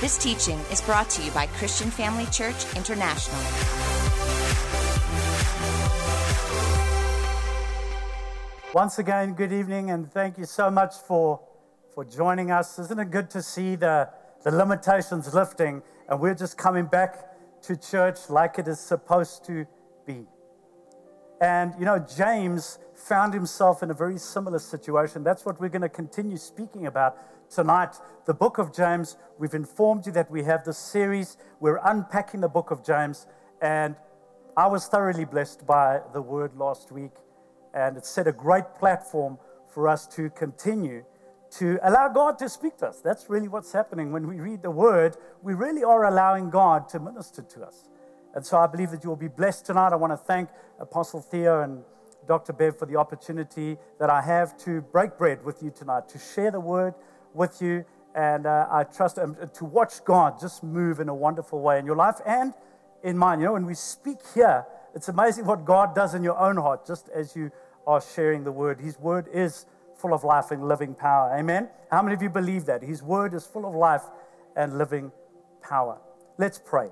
This teaching is brought to you by Christian Family Church International. Once again, good evening, and thank you so much for, for joining us. Isn't it good to see the, the limitations lifting and we're just coming back to church like it is supposed to be? And, you know, James found himself in a very similar situation. That's what we're going to continue speaking about tonight. The book of James, we've informed you that we have this series. We're unpacking the book of James. And I was thoroughly blessed by the word last week. And it set a great platform for us to continue to allow God to speak to us. That's really what's happening. When we read the word, we really are allowing God to minister to us. And so I believe that you will be blessed tonight. I want to thank Apostle Theo and Dr. Bev for the opportunity that I have to break bread with you tonight, to share the word with you. And uh, I trust um, to watch God just move in a wonderful way in your life and in mine. You know, when we speak here, it's amazing what God does in your own heart just as you are sharing the word. His word is full of life and living power. Amen? How many of you believe that? His word is full of life and living power. Let's pray.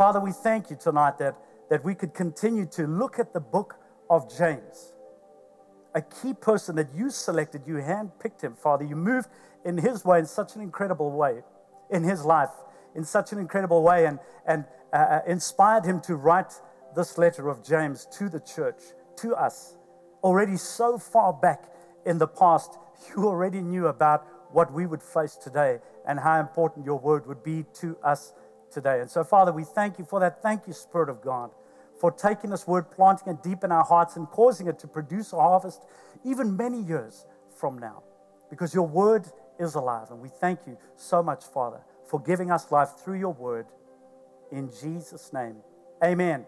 Father, we thank you tonight that, that we could continue to look at the book of James, a key person that you selected, you handpicked him, Father. You moved in his way in such an incredible way, in his life, in such an incredible way, and, and uh, uh, inspired him to write this letter of James to the church, to us. Already so far back in the past, you already knew about what we would face today and how important your word would be to us today. And so, Father, we thank you for that. Thank you, Spirit of God for taking this word, planting it deep in our hearts, and causing it to produce a harvest even many years from now. Because your word is alive. And we thank you so much, Father, for giving us life through your word. In Jesus' name, amen.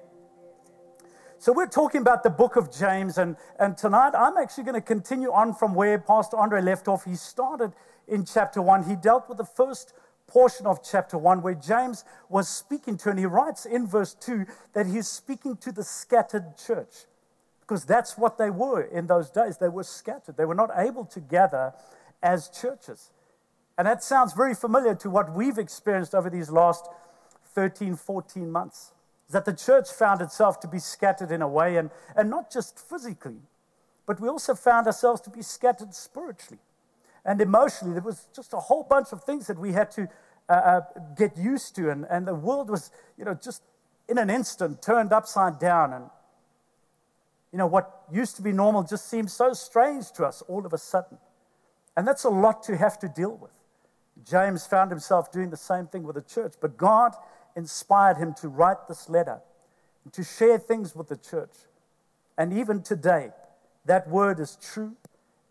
So, we're talking about the book of James, and, and tonight I'm actually going to continue on from where Pastor Andre left off. He started in chapter one, he dealt with the first portion of chapter 1 where James was speaking to, and he writes in verse 2 that he's speaking to the scattered church because that's what they were in those days. They were scattered, they were not able to gather as churches. And that sounds very familiar to what we've experienced over these last 13, 14 months. That the church found itself to be scattered in a way, and, and not just physically, but we also found ourselves to be scattered spiritually and emotionally. There was just a whole bunch of things that we had to uh, uh, get used to. And, and the world was, you know, just in an instant turned upside down. And, you know, what used to be normal just seemed so strange to us all of a sudden. And that's a lot to have to deal with. James found himself doing the same thing with the church, but God inspired him to write this letter, to share things with the church. And even today, that word is true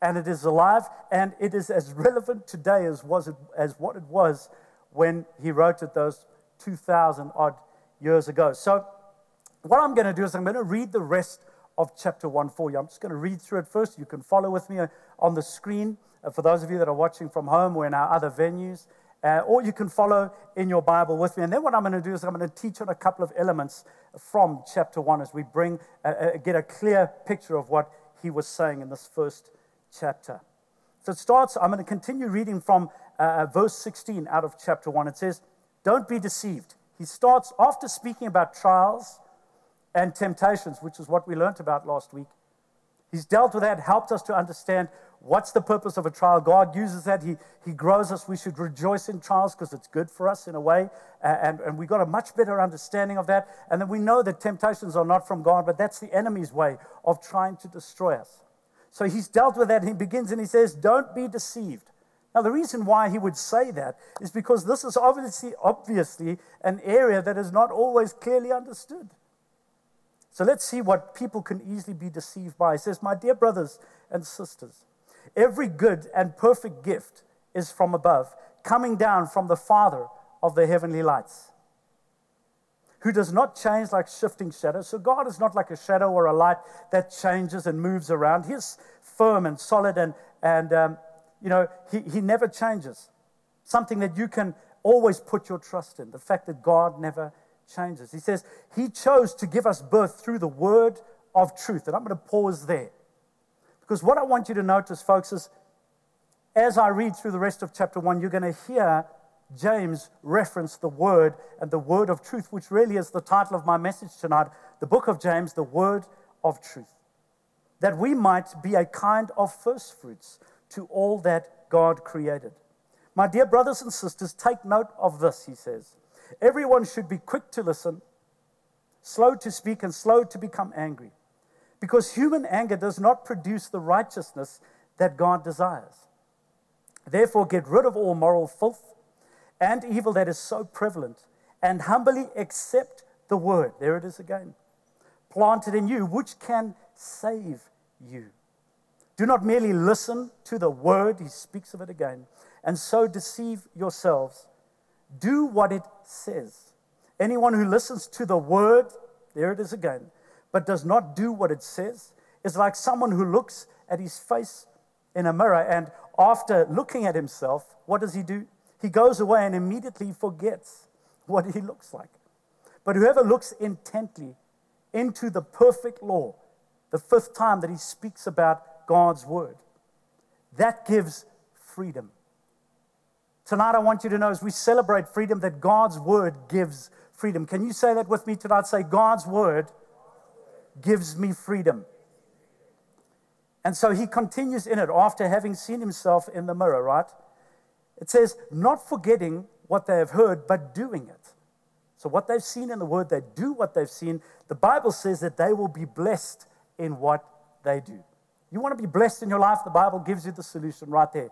and it is alive and it is as relevant today as, was it, as what it was when he wrote it those 2,000 odd years ago. So, what I'm going to do is I'm going to read the rest of chapter 1 for you. I'm just going to read through it first. You can follow with me on the screen uh, for those of you that are watching from home or in our other venues. Uh, or you can follow in your Bible with me. And then what I'm going to do is I'm going to teach on a couple of elements from chapter 1 as we bring, uh, uh, get a clear picture of what he was saying in this first chapter. So it starts, I'm going to continue reading from uh, uh, verse 16 out of chapter 1. It says, Don't be deceived. He starts after speaking about trials and temptations, which is what we learned about last week. He's dealt with that, helped us to understand what's the purpose of a trial. God uses that. He, he grows us. We should rejoice in trials because it's good for us in a way. And, and we got a much better understanding of that. And then we know that temptations are not from God, but that's the enemy's way of trying to destroy us. So he's dealt with that. He begins and he says, Don't be deceived. Now, the reason why he would say that is because this is obviously, obviously an area that is not always clearly understood. So let's see what people can easily be deceived by. He says, My dear brothers and sisters, every good and perfect gift is from above, coming down from the Father of the heavenly lights, who does not change like shifting shadows. So God is not like a shadow or a light that changes and moves around. He's firm and solid and, and um, you know, he, he never changes. Something that you can always put your trust in. The fact that God never changes. He says, He chose to give us birth through the word of truth. And I'm going to pause there. Because what I want you to notice, folks, is as I read through the rest of chapter one, you're going to hear James referenced the word and the word of truth, which really is the title of my message tonight the book of James, the word of truth. That we might be a kind of first fruits to all that God created. My dear brothers and sisters, take note of this, he says. Everyone should be quick to listen, slow to speak, and slow to become angry. Because human anger does not produce the righteousness that God desires. Therefore, get rid of all moral filth and evil that is so prevalent, and humbly accept the word. There it is again. Planted in you, which can save you. Do not merely listen to the word, he speaks of it again, and so deceive yourselves. Do what it says. Anyone who listens to the word, there it is again, but does not do what it says, is like someone who looks at his face in a mirror and after looking at himself, what does he do? He goes away and immediately forgets what he looks like. But whoever looks intently into the perfect law, the fifth time that he speaks about God's word, that gives freedom. Tonight, I want you to know as we celebrate freedom, that God's word gives freedom. Can you say that with me tonight? Say, God's word gives me freedom. And so he continues in it after having seen himself in the mirror, right? It says, not forgetting what they have heard, but doing it. So, what they've seen in the word, they do what they've seen. The Bible says that they will be blessed in what they do. You want to be blessed in your life? The Bible gives you the solution right there.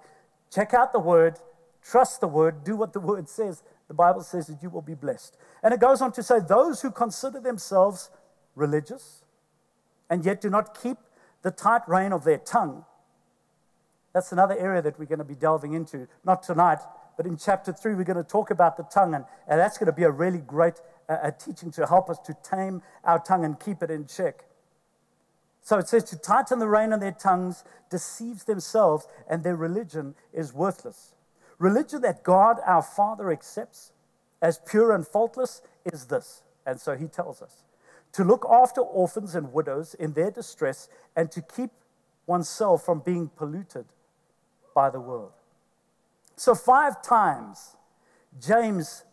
Check out the word, trust the word, do what the word says. The Bible says that you will be blessed. And it goes on to say, those who consider themselves religious and yet do not keep the tight rein of their tongue. That's another area that we're going to be delving into, not tonight, but in chapter 3, we're going to talk about the tongue, and, and that's going to be a really great uh, teaching to help us to tame our tongue and keep it in check. So it says to tighten the rein on their tongues deceives themselves, and their religion is worthless. Religion that God our Father accepts as pure and faultless is this. And so he tells us to look after orphans and widows in their distress, and to keep oneself from being polluted by the world. So, five times James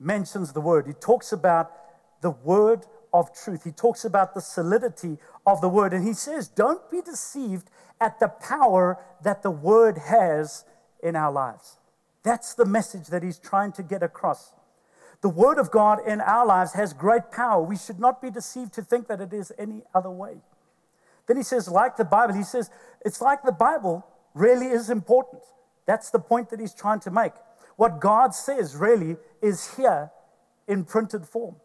mentions the word. He talks about the word of truth. He talks about the solidity of the word. And he says, Don't be deceived at the power that the word has in our lives. That's the message that he's trying to get across. The Word of God in our lives has great power. We should not be deceived to think that it is any other way. Then he says, like the Bible, he says, it's like the Bible really is important. That's the point that he's trying to make. What God says really is here in printed form.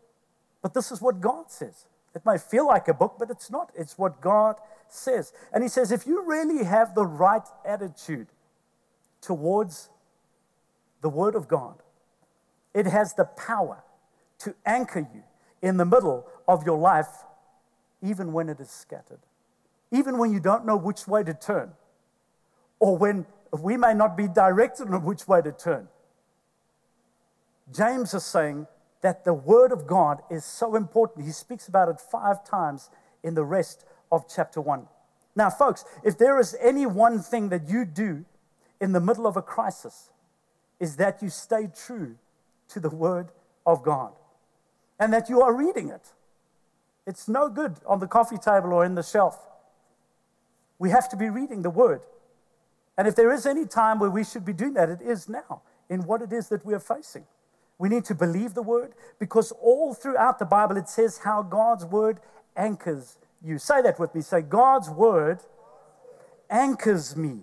But this is what God says. It may feel like a book, but it's not. It's what God says. And he says, if you really have the right attitude towards the Word of God, it has the power to anchor you in the middle of your life, even when it is scattered, even when you don't know which way to turn, or when we may not be directed on which way to turn. James is saying that the Word of God is so important. He speaks about it five times in the rest of chapter one. Now, folks, if there is any one thing that you do in the middle of a crisis, is that you stay true to the Word of God and that you are reading it. It's no good on the coffee table or in the shelf. We have to be reading the Word. And if there is any time where we should be doing that, it is now in what it is that we are facing. We need to believe the Word because all throughout the Bible it says how God's Word anchors you. Say that with me. Say, God's Word anchors me.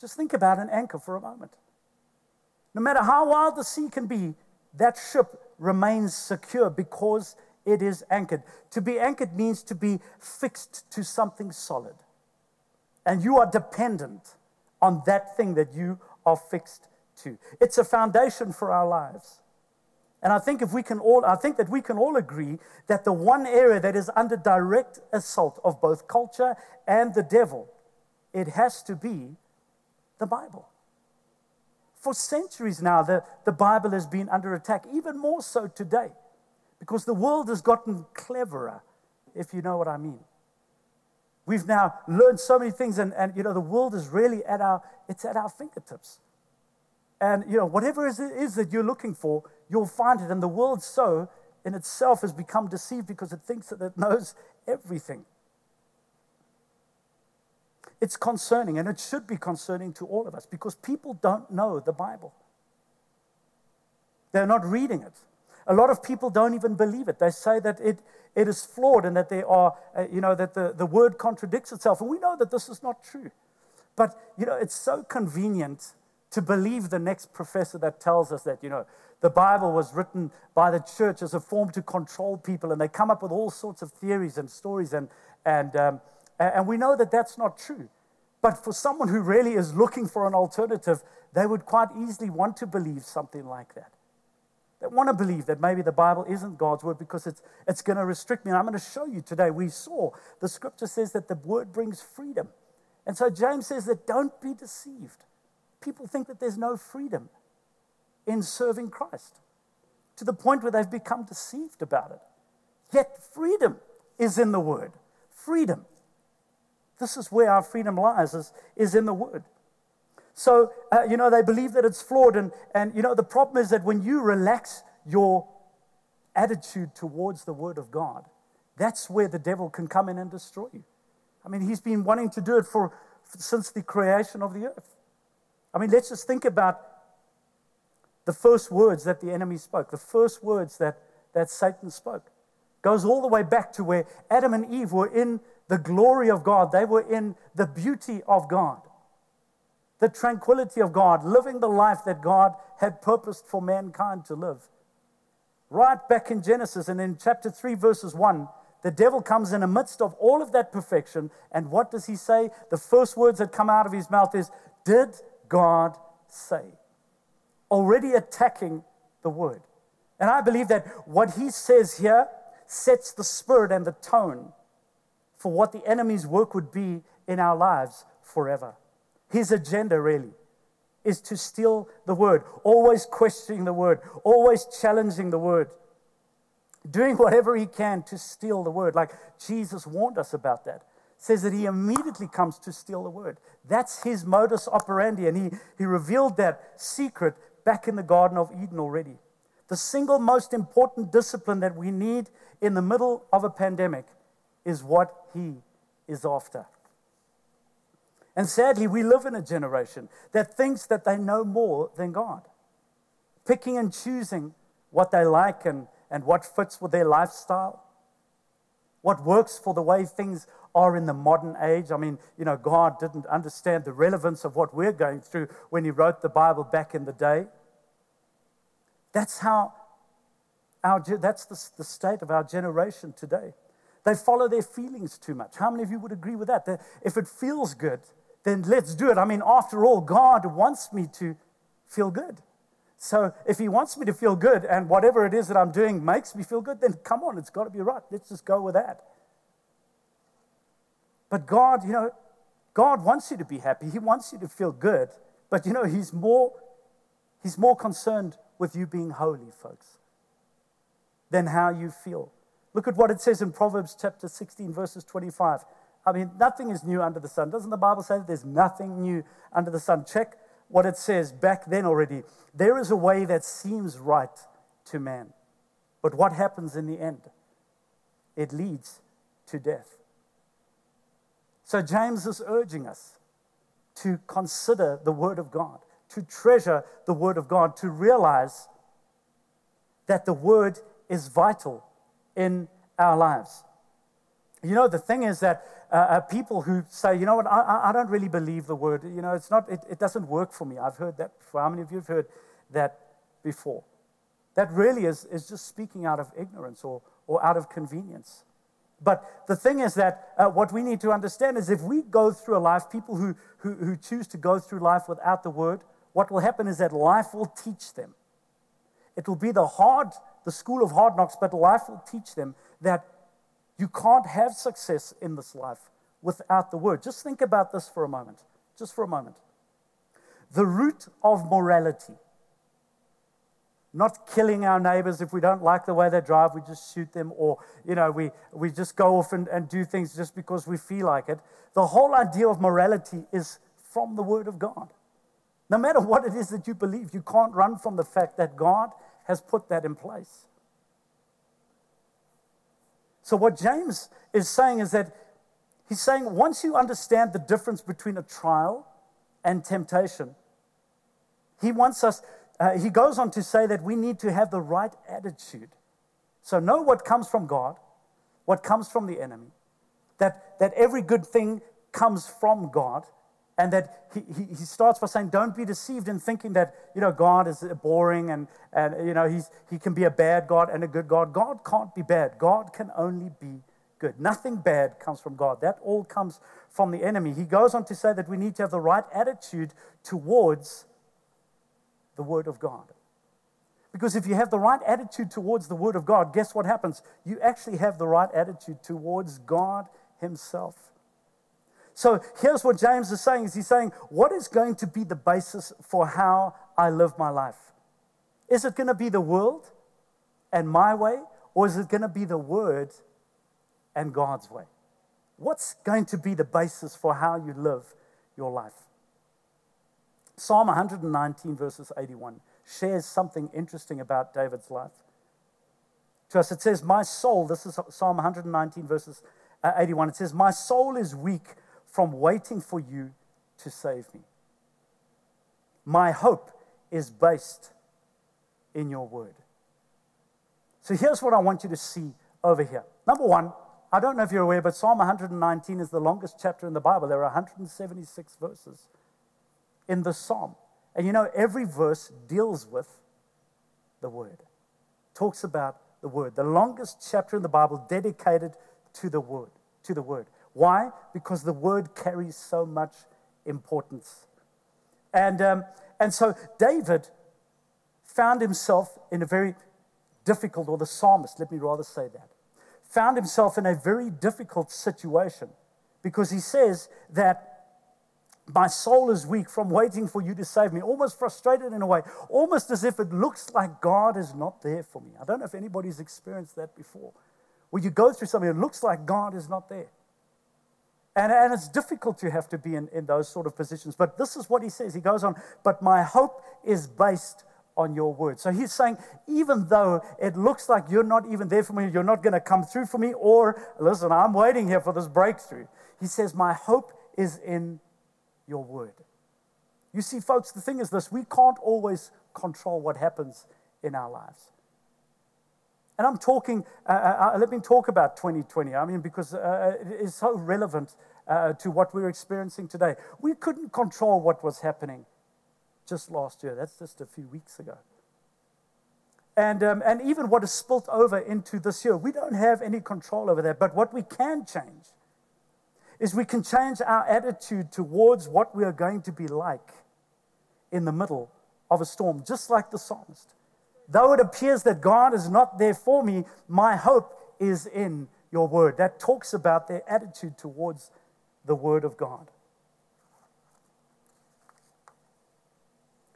Just think about an anchor for a moment. No matter how wild the sea can be, that ship remains secure because it is anchored. To be anchored means to be fixed to something solid. And you are dependent on that thing that you are fixed to. It's a foundation for our lives. And I think if we can all I think that we can all agree that the one area that is under direct assault of both culture and the devil, it has to be the Bible. For centuries now, the, the Bible has been under attack, even more so today, because the world has gotten cleverer, if you know what I mean. We've now learned so many things, and, and you know, the world is really at our, it's at our fingertips. And, you know, whatever it is that you're looking for, you'll find it. And the world so in itself has become deceived because it thinks that it knows everything. It's concerning, and it should be concerning to all of us because people don't know the Bible. They're not reading it. A lot of people don't even believe it. They say that it, it is flawed and that there are, uh, you know, that the, the word contradicts itself. And we know that this is not true. But, you know, it's so convenient to believe the next professor that tells us that, you know, the Bible was written by the church as a form to control people, and they come up with all sorts of theories and stories, and, and, um, and we know that that's not true. But for someone who really is looking for an alternative, they would quite easily want to believe something like that. They want to believe that maybe the Bible isn't God's word because it's, it's going to restrict me. And I'm going to show you today. We saw the scripture says that the word brings freedom. And so James says that don't be deceived. People think that there's no freedom in serving Christ to the point where they've become deceived about it. Yet freedom is in the word. Freedom. This is where our freedom lies, is, is in the word. So, uh, you know, they believe that it's flawed. And, and, you know, the problem is that when you relax your attitude towards the word of God, that's where the devil can come in and destroy you. I mean, he's been wanting to do it for, since the creation of the earth. I mean, let's just think about the first words that the enemy spoke, the first words that, that Satan spoke. Goes all the way back to where Adam and Eve were in the glory of God, they were in the beauty of God, the tranquility of God, living the life that God had purposed for mankind to live. Right back in Genesis and in chapter 3, verses 1, the devil comes in the midst of all of that perfection. And what does he say? The first words that come out of his mouth is, Did God say? Already attacking the word. And I believe that what he says here sets the spirit and the tone for what the enemy's work would be in our lives forever. His agenda, really, is to steal the word, always questioning the word, always challenging the word, doing whatever he can to steal the word. Like Jesus warned us about that. Says that he immediately comes to steal the word. That's his modus operandi, and he, he revealed that secret back in the Garden of Eden already. The single most important discipline that we need in the middle of a pandemic is what he is after. And sadly, we live in a generation that thinks that they know more than God, picking and choosing what they like and, and what fits with their lifestyle, what works for the way things are in the modern age. I mean, you know, God didn't understand the relevance of what we're going through when He wrote the Bible back in the day. That's how our, that's the, the state of our generation today. They follow their feelings too much. How many of you would agree with that? That if it feels good, then let's do it. I mean, after all, God wants me to feel good. So if He wants me to feel good and whatever it is that I'm doing makes me feel good, then come on, it's got to be right. Let's just go with that. But God, you know, God wants you to be happy. He wants you to feel good. But you know, He's more, He's more concerned with you being holy, folks, than how you feel. Look at what it says in Proverbs chapter 16, verses 25. I mean, nothing is new under the sun. Doesn't the Bible say that there's nothing new under the sun? Check what it says back then already. There is a way that seems right to man. But what happens in the end? It leads to death. So James is urging us to consider the Word of God, to treasure the Word of God, to realize that the Word is vital in our lives. You know, the thing is that uh, uh, people who say, you know what, I, I don't really believe the word, you know, it's not, it, it doesn't work for me. I've heard that before. How many of you have heard that before? That really is, is just speaking out of ignorance or, or out of convenience. But the thing is that uh, what we need to understand is if we go through a life, people who, who, who choose to go through life without the word, what will happen is that life will teach them. It will be the hard the school of hard knocks, but life will teach them that you can't have success in this life without the word. Just think about this for a moment. Just for a moment. The root of morality, not killing our neighbors if we don't like the way they drive, we just shoot them, or you know, we, we just go off and, and do things just because we feel like it. The whole idea of morality is from the Word of God. No matter what it is that you believe, you can't run from the fact that God has put that in place. So, what James is saying is that he's saying once you understand the difference between a trial and temptation, he wants us, uh, he goes on to say that we need to have the right attitude. So, know what comes from God, what comes from the enemy, that, that every good thing comes from God and that he, he, starts by saying, Don't be deceived in thinking that, you know, God is boring and, and you know, he's, he can be a bad God and a good God. God can't be bad. God can only be good. Nothing bad comes from God. That all comes from the enemy. He goes on to say that we need to have the right attitude towards the Word of God. Because if you have the right attitude towards the Word of God, guess what happens? You actually have the right attitude towards God Himself. So here's what James is saying is he's saying, what is going to be the basis for how I live my life? Is it going to be the world and my way, or is it going to be the word and God's way? What's going to be the basis for how you live your life? Psalm 119, verses 81, shares something interesting about David's life. To us, it says, My soul, this is Psalm 119, verses uh, 81, it says, My soul is weak from waiting for you to save me. My hope is based in your word. So here's what I want you to see over here. Number one, I don't know if you're aware, but Psalm 119 is the longest chapter in the Bible. There are 176 verses in the psalm. And you know, every verse deals with the word, talks about the word. The longest chapter in the Bible dedicated to the word, to the word. Why? Because the word carries so much importance. And, um, and so David found himself in a very difficult, or the psalmist, let me rather say that, found himself in a very difficult situation because he says that my soul is weak from waiting for you to save me, almost frustrated in a way, almost as if it looks like God is not there for me. I don't know if anybody's experienced that before, where you go through something, it looks like God is not there. And, and it's difficult to have to be in, in those sort of positions. But this is what he says. He goes on, but my hope is based on your word. So he's saying, even though it looks like you're not even there for me, you're not going to come through for me, or listen, I'm waiting here for this breakthrough. He says, My hope is in your word. You see, folks, the thing is this we can't always control what happens in our lives. And I'm talking, uh, uh, uh, let me talk about 2020. I mean, because uh, it is so relevant uh, to what we're experiencing today. We couldn't control what was happening just last year. That's just a few weeks ago. And, um, and even what has spilt over into this year, we don't have any control over that. But what we can change is we can change our attitude towards what we are going to be like in the middle of a storm, just like the psalmist. Though it appears that God is not there for me, my hope is in your word. That talks about their attitude towards the word of God.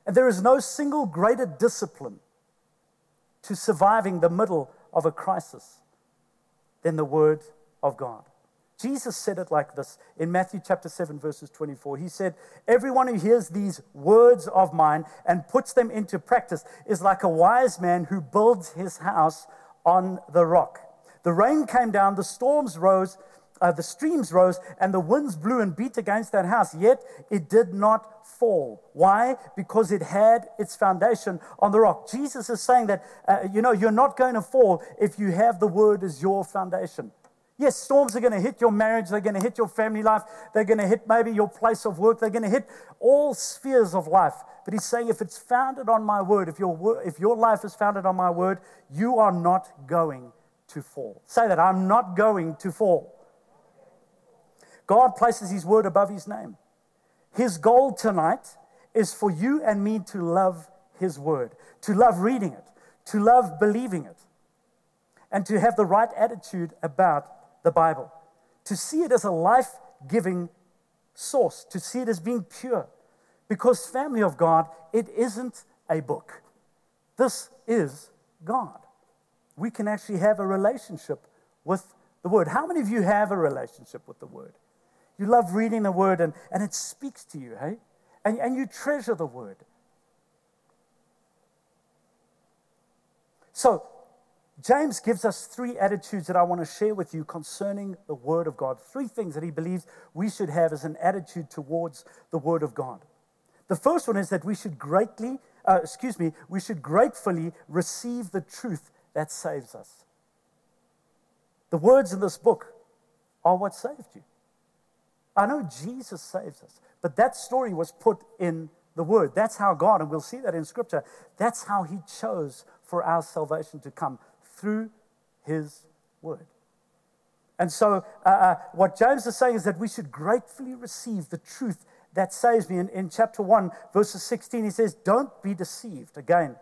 And there is no single greater discipline to surviving the middle of a crisis than the word of God. Jesus said it like this in Matthew chapter 7, verses 24. He said, Everyone who hears these words of mine and puts them into practice is like a wise man who builds his house on the rock. The rain came down, the storms rose, uh, the streams rose, and the winds blew and beat against that house, yet it did not fall. Why? Because it had its foundation on the rock. Jesus is saying that, uh, you know, you're not going to fall if you have the word as your foundation. Yes, storms are going to hit your marriage, they're going to hit your family life, they're going to hit maybe your place of work, they're going to hit all spheres of life. But he's saying if it's founded on my word, if your, if your life is founded on my word, you are not going to fall. Say that I'm not going to fall. God places his word above his name. His goal tonight is for you and me to love his word, to love reading it, to love believing it, and to have the right attitude about the Bible, to see it as a life giving source, to see it as being pure. Because, family of God, it isn't a book. This is God. We can actually have a relationship with the Word. How many of you have a relationship with the Word? You love reading the Word and, and it speaks to you, hey? and, and you treasure the word. So, James gives us three attitudes that I want to share with you concerning the Word of God. Three things that he believes we should have as an attitude towards the Word of God. The first one is that we should greatly, uh, excuse me, we should gratefully receive the truth that saves us. The words in this book are what saved you. I know Jesus saves us, but that story was put in the Word. That's how God, and we'll see that in Scripture, that's how He chose for our salvation to come through His Word. And so, uh, uh, what James is saying is that we should gratefully receive the truth that saves me. In, in chapter 1, verses 16, he says, Don't be deceived. Again,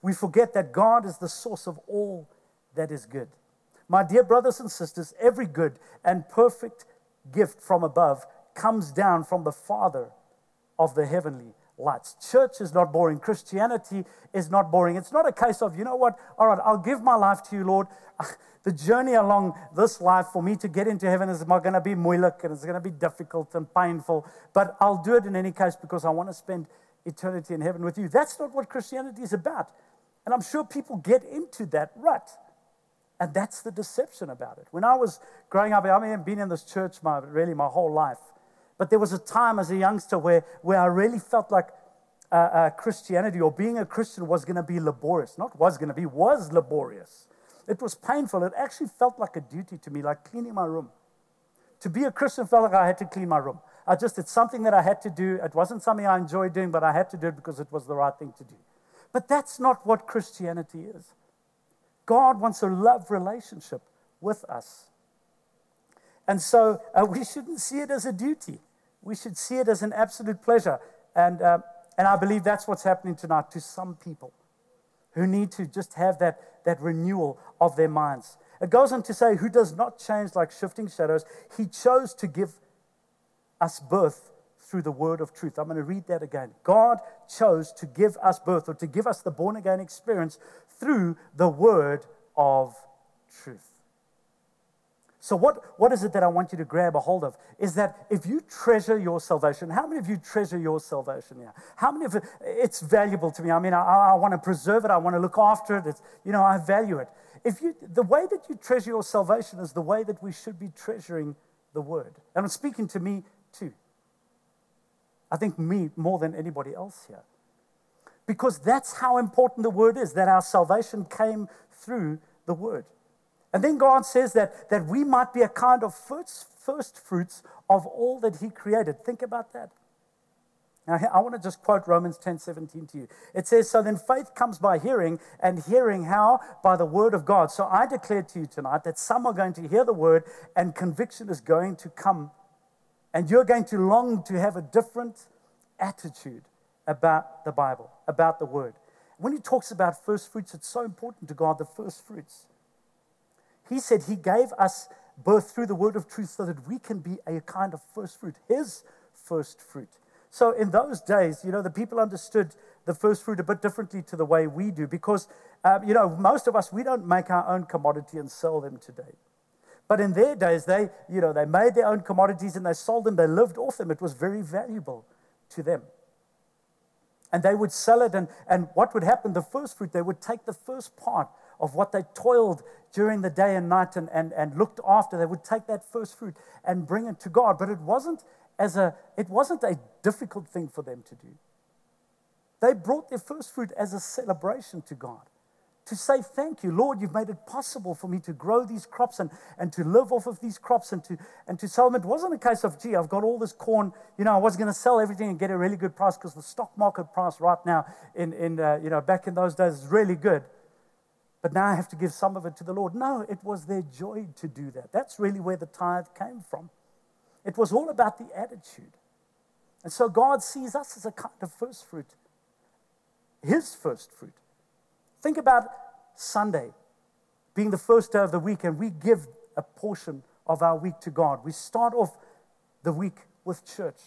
we forget that God is the source of all that is good. My dear brothers and sisters, every good and perfect gift from above comes down from the Father of the heavenly lights. Church is not boring. Christianity is not boring. It's not a case of, you know what, all right, I'll give my life to you, Lord. The journey along this life for me to get into heaven is going to be moeilijk and it's going to be difficult and painful, but I'll do it in any case because I want to spend eternity in heaven with you. That's not what Christianity is about. And I'm sure people get into that rut. And that's the deception about it. When I was growing up, I mean, I've been in this church my, really my whole life. But there was a time as a youngster where, where I really felt like uh, uh, Christianity or being a Christian was going to be laborious. Not was going to be, was laborious. It was painful. It actually felt like a duty to me, like cleaning my room. To be a Christian felt like I had to clean my room. I just, it's something that I had to do. It wasn't something I enjoyed doing, but I had to do it because it was the right thing to do. But that's not what Christianity is. God wants a love relationship with us. And so uh, we shouldn't see it as a duty we should see it as an absolute pleasure. And, uh, and I believe that's what's happening tonight to some people who need to just have that, that renewal of their minds. It goes on to say, who does not change like shifting shadows. He chose to give us birth through the word of truth. I'm going to read that again. God chose to give us birth or to give us the born again experience through the word of truth. So, what, what is it that I want you to grab a hold of? Is that if you treasure your salvation, how many of you treasure your salvation here? How many of it, it's valuable to me? I mean, I, I want to preserve it, I want to look after it, it's, you know, I value it. If you, the way that you treasure your salvation is the way that we should be treasuring the word. And I'm speaking to me too. I think me more than anybody else here. Because that's how important the word is, that our salvation came through the word. And then God says that, that we might be a kind of first, first fruits of all that He created. Think about that. Now, I want to just quote Romans 10 17 to you. It says, So then faith comes by hearing, and hearing how? By the word of God. So I declare to you tonight that some are going to hear the word, and conviction is going to come. And you're going to long to have a different attitude about the Bible, about the word. When he talks about first fruits, it's so important to God, the first fruits. He said he gave us birth through the word of truth so that we can be a kind of first fruit, his first fruit. So in those days, you know, the people understood the first fruit a bit differently to the way we do because, uh, you know, most of us, we don't make our own commodity and sell them today. But in their days, they, you know, they made their own commodities and they sold them. They lived off them. It was very valuable to them. And they would sell it. And, and what would happen? The first fruit, they would take the first part of what they toiled during the day and night and, and, and looked after. They would take that first fruit and bring it to God. But it wasn't, as a, it wasn't a difficult thing for them to do. They brought their first fruit as a celebration to God. To say, Thank you, Lord, you've made it possible for me to grow these crops and, and to live off of these crops and to, and to sell them. It wasn't a case of, gee, I've got all this corn. You know, I was going to sell everything and get a really good price because the stock market price right now, in, in uh, you know, back in those days, is really good but now I have to give some of it to the Lord. No, it was their joy to do that. That's really where the tithe came from. It was all about the attitude. And so God sees us as a kind of first fruit, His first fruit. Think about Sunday being the first day of the week, and we give a portion of our week to God. We start off the week with church.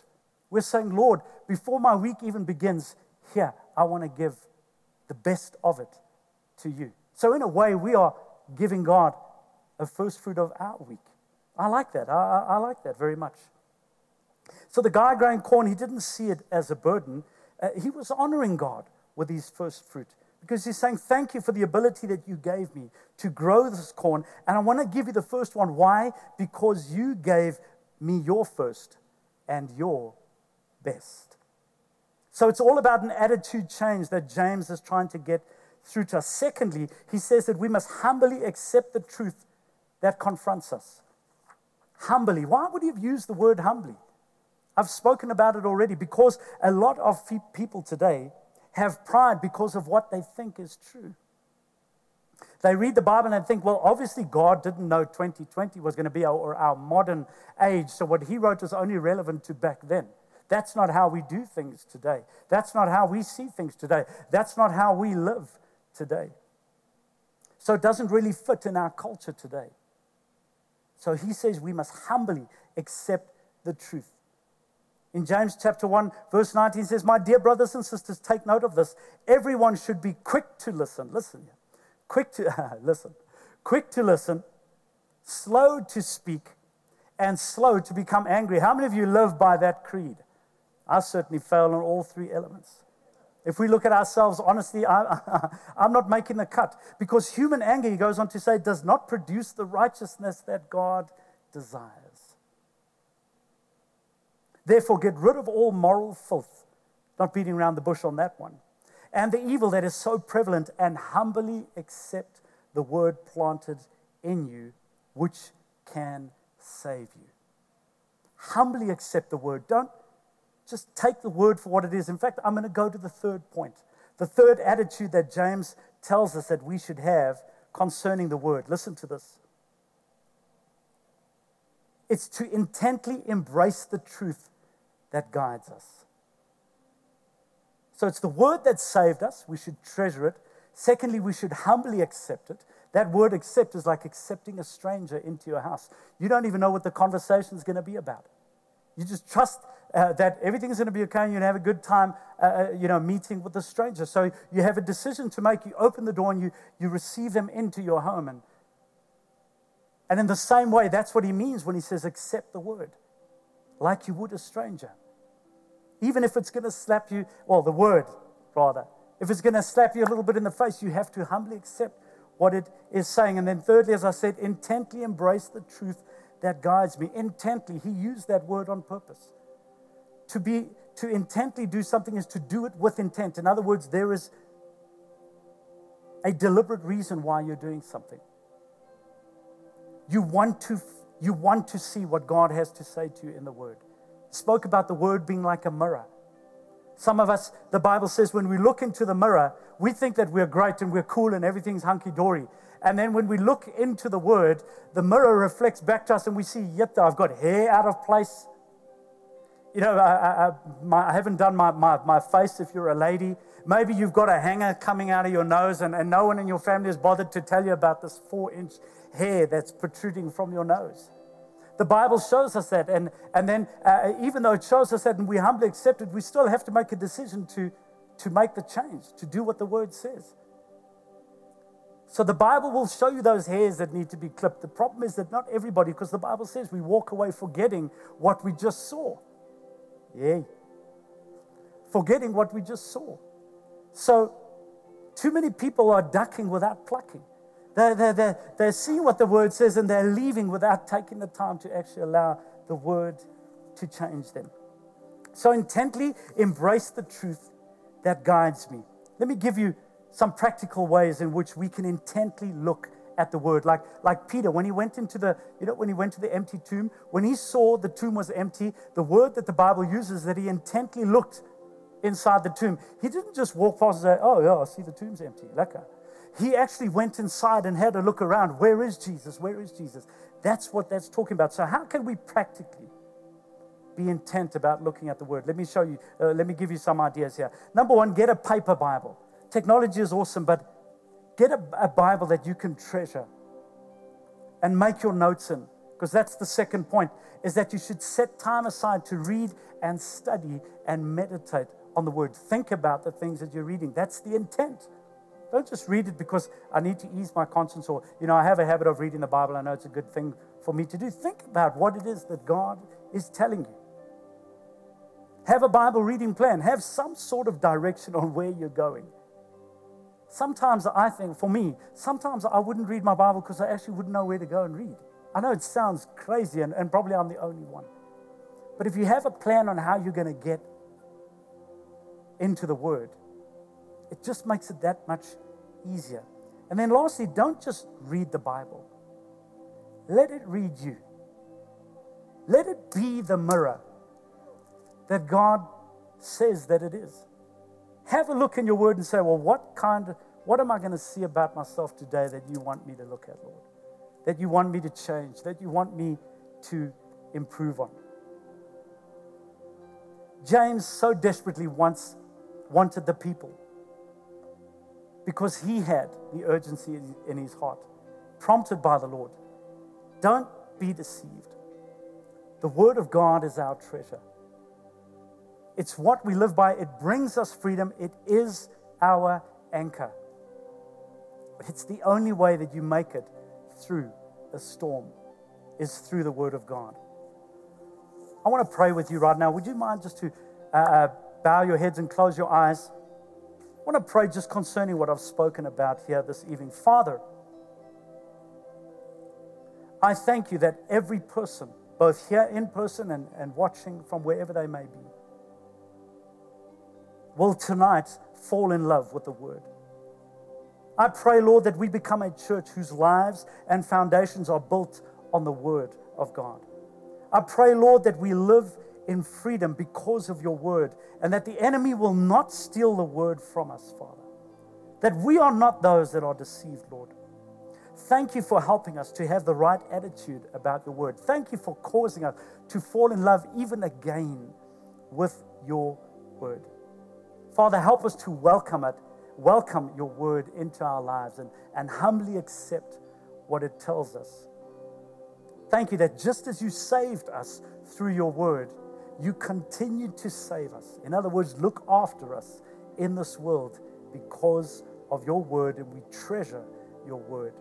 We're saying, Lord, before my week even begins, here, I want to give the best of it to you. So, in a way, we are giving God a first fruit of our week. I like that. I, I, like that very much. So the guy growing corn, he didn't see it as a burden. Uh, he was honoring God with his first fruit because he's saying, Thank you for the ability that you gave me to grow this corn. And I want to give you the first one. Why? Because you gave me your first and your best. So it's all about an attitude change that James is trying to get through to us. Secondly, he says that we must humbly accept the truth that confronts us. Humbly. Why would he have used the word humbly? I've spoken about it already because a lot of people today have pride because of what they think is true. They read the Bible and think, well, obviously God didn't know 2020 was going to be our, our modern age, so what he wrote was only relevant to back then. That's not how we do things today. That's not how we see things today. That's not how we live today. So it doesn't really fit in our culture today. So he says we must humbly accept the truth. In James chapter 1, verse 19 says, My dear brothers and sisters, take note of this. Everyone should be quick to listen. Listen. Quick to listen. Quick to listen, slow to speak, and slow to become angry. How many of you live by that creed? I certainly fail on all three elements. If we look at ourselves honestly, I, am not making the cut because human anger, he goes on to say, does not produce the righteousness that God desires. Therefore, get rid of all moral filth, not beating around the bush on that one, and the evil that is so prevalent, and humbly accept the word planted in you, which can save you. Humbly accept the word. Don't just take the word for what it is. In fact, I'm going to go to the third point. The third attitude that James tells us that we should have concerning the word. Listen to this. It's to intently embrace the truth that guides us. So it's the word that saved us. We should treasure it. Secondly, we should humbly accept it. That word accept is like accepting a stranger into your house. You don't even know what the conversation is going to be about. You just trust uh, that everything's going to be okay and you're have a good time, uh, uh, you know, meeting with a stranger. So you have a decision to make. You open the door and you, you receive them into your home. And, and in the same way, that's what he means when he says accept the word, like you would a stranger. Even if it's going to slap you, well, the word, rather. If it's going to slap you a little bit in the face, you have to humbly accept what it is saying. And then, thirdly, as I said, intently embrace the truth that guides me. Intently, he used that word on purpose. To be to intently do something is to do it with intent. In other words, there is a deliberate reason why you're doing something. You want to you want to see what God has to say to you in the word. Spoke about the word being like a mirror. Some of us, the Bible says, when we look into the mirror, we think that we're great and we're cool and everything's hunky dory. And then when we look into the word, the mirror reflects back to us and we see, yep, I've got hair out of place. You know, I, I, my, I haven't done my, my, my face if you're a lady. Maybe you've got a hanger coming out of your nose and, and no one in your family has bothered to tell you about this four inch hair that's protruding from your nose. The Bible shows us that. And, and then, uh, even though it shows us that and we humbly accept it, we still have to make a decision to, to make the change, to do what the word says. So the Bible will show you those hairs that need to be clipped. The problem is that not everybody, because the Bible says we walk away forgetting what we just saw. Yay. Forgetting what we just saw. So too many people are ducking without plucking. They're, they're, they're, they're seeing what the word says and they're leaving without taking the time to actually allow the word to change them. So intently embrace the truth that guides me. Let me give you some practical ways in which we can intently look at the word. Like like peter when he went into the you know when he went to the empty tomb when he saw the tomb was empty the word that the bible uses that he intently looked inside the tomb. He didn't just walk past and say oh yeah i see the tomb's empty. Lekker he actually went inside and had a look around. Where is jesus? Where is jesus? That's what that's talking about. So how can we practically be intent about looking at the word? Let me show you uh, let me give you some ideas here. Number one get a paper bible Technology is awesome, but get a, a Bible that you can treasure and make your notes in. Because that's the second point, is that you should set time aside to read and study and meditate on the word. Think about the things that you're reading. That's the intent. Don't just read it because I need to ease my conscience or, you know, I have a habit of reading the Bible. I know it's a good thing for me to do. Think about what it is that God is telling you. Have a Bible reading plan. Have some sort of direction on where you're going. Sometimes I think, for me, sometimes I wouldn't read my Bible because I actually wouldn't know where to go and read. I know it sounds crazy, and, and probably I'm the only one. But if you have a plan on how you're going to get into the Word, it just makes it that much easier. And then lastly, don't just read the Bible, let it read you. Let it be the mirror that God says that it is. Have a look in your word and say, well, what kind of, what am I going to see about myself today that you want me to look at, Lord? That you want me to change, that you want me to improve on. James so desperately wants, wanted the people because he had the urgency in his heart, prompted by the Lord. Don't be deceived. The Word of God is our treasure. It's what we live by. It brings us freedom. It is our anchor. It's the only way that you make it through a storm is through the Word of God. I want to pray with you right now. Would you mind just to uh, uh, bow your heads and close your eyes? I want to pray just concerning what I've spoken about here this evening. Father, I thank you that every person, both here in person and, and watching from wherever they may be, will tonight fall in love with the Word. I pray, Lord, that we become a church whose lives and foundations are built on the Word of God. I pray, Lord, that we live in freedom because of your Word and that the enemy will not steal the Word from us, Father. That we are not those that are deceived, Lord. Thank you for helping us to have the right attitude about your Word. Thank you for causing us to fall in love even again with your Word. Father, help us to welcome it, welcome your word into our lives and, and humbly accept what it tells us. Thank you that just as you saved us through your word, you continue to save us. In other words, look after us in this world because of your word, and we treasure your word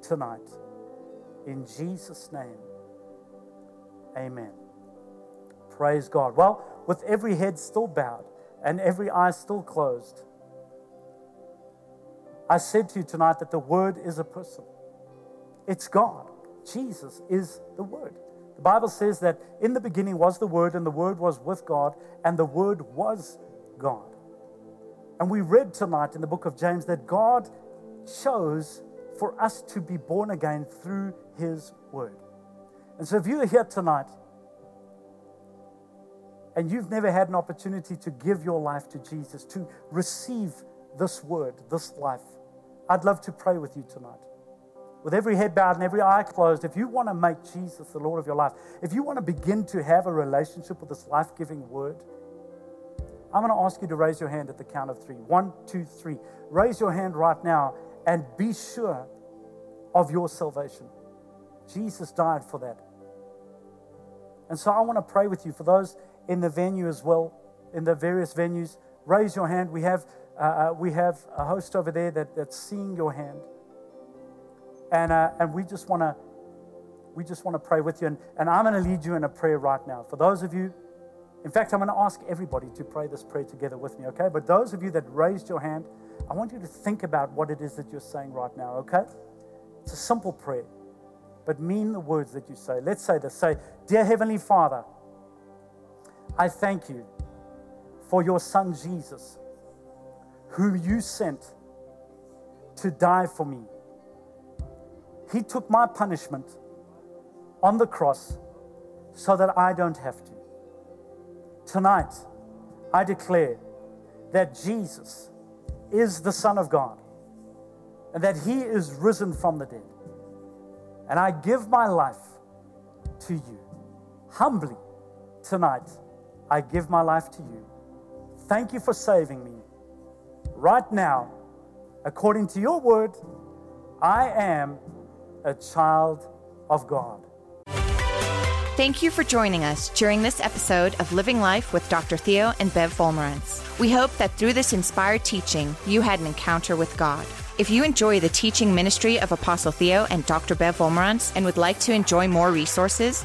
tonight. In Jesus' name, amen. Praise God. Well, with every head still bowed, and every eye still closed. I said to you tonight that the Word is a person, it's God. Jesus is the Word. The Bible says that in the beginning was the Word, and the Word was with God, and the Word was God. And we read tonight in the book of James that God chose for us to be born again through His Word. And so if you are here tonight and you've never had an opportunity to give your life to Jesus, to receive this word, this life, I'd love to pray with you tonight. With every head bowed and every eye closed, if you want to make Jesus the Lord of your life, if you want to begin to have a relationship with this life giving word, I'm going to ask you to raise your hand at the count of three. One, two, three. Raise your hand right now and be sure of your salvation. Jesus died for that. And so I want to pray with you for those in the venue as well, in the various venues. Raise your hand. We have, uh, uh, we have a host over there that, that's seeing your hand. And, uh, and we just want to we just want to pray with you. And, and I'm going to lead you in a prayer right now. For those of you, in fact, I'm going to ask everybody to pray this prayer together with me, okay? But those of you that raised your hand, I want you to think about what it is that you're saying right now, okay? It's a simple prayer, but mean the words that you say. Let's say this. Say, Dear Heavenly Father, I thank you for your son Jesus, who you sent to die for me. He took my punishment on the cross so that I don't have to. Tonight, I declare that Jesus is the Son of God and that He is risen from the dead. And I give my life to you humbly tonight I give my life to you. Thank you for saving me. Right now, according to your word, I am a child of God. Thank you for joining us during this episode of Living Life with Dr. Theo and Bev Wolmarans. We hope that through this inspired teaching, you had an encounter with God. If you enjoy the teaching ministry of Apostle Theo and Dr. Bev Wolmarans and would like to enjoy more resources,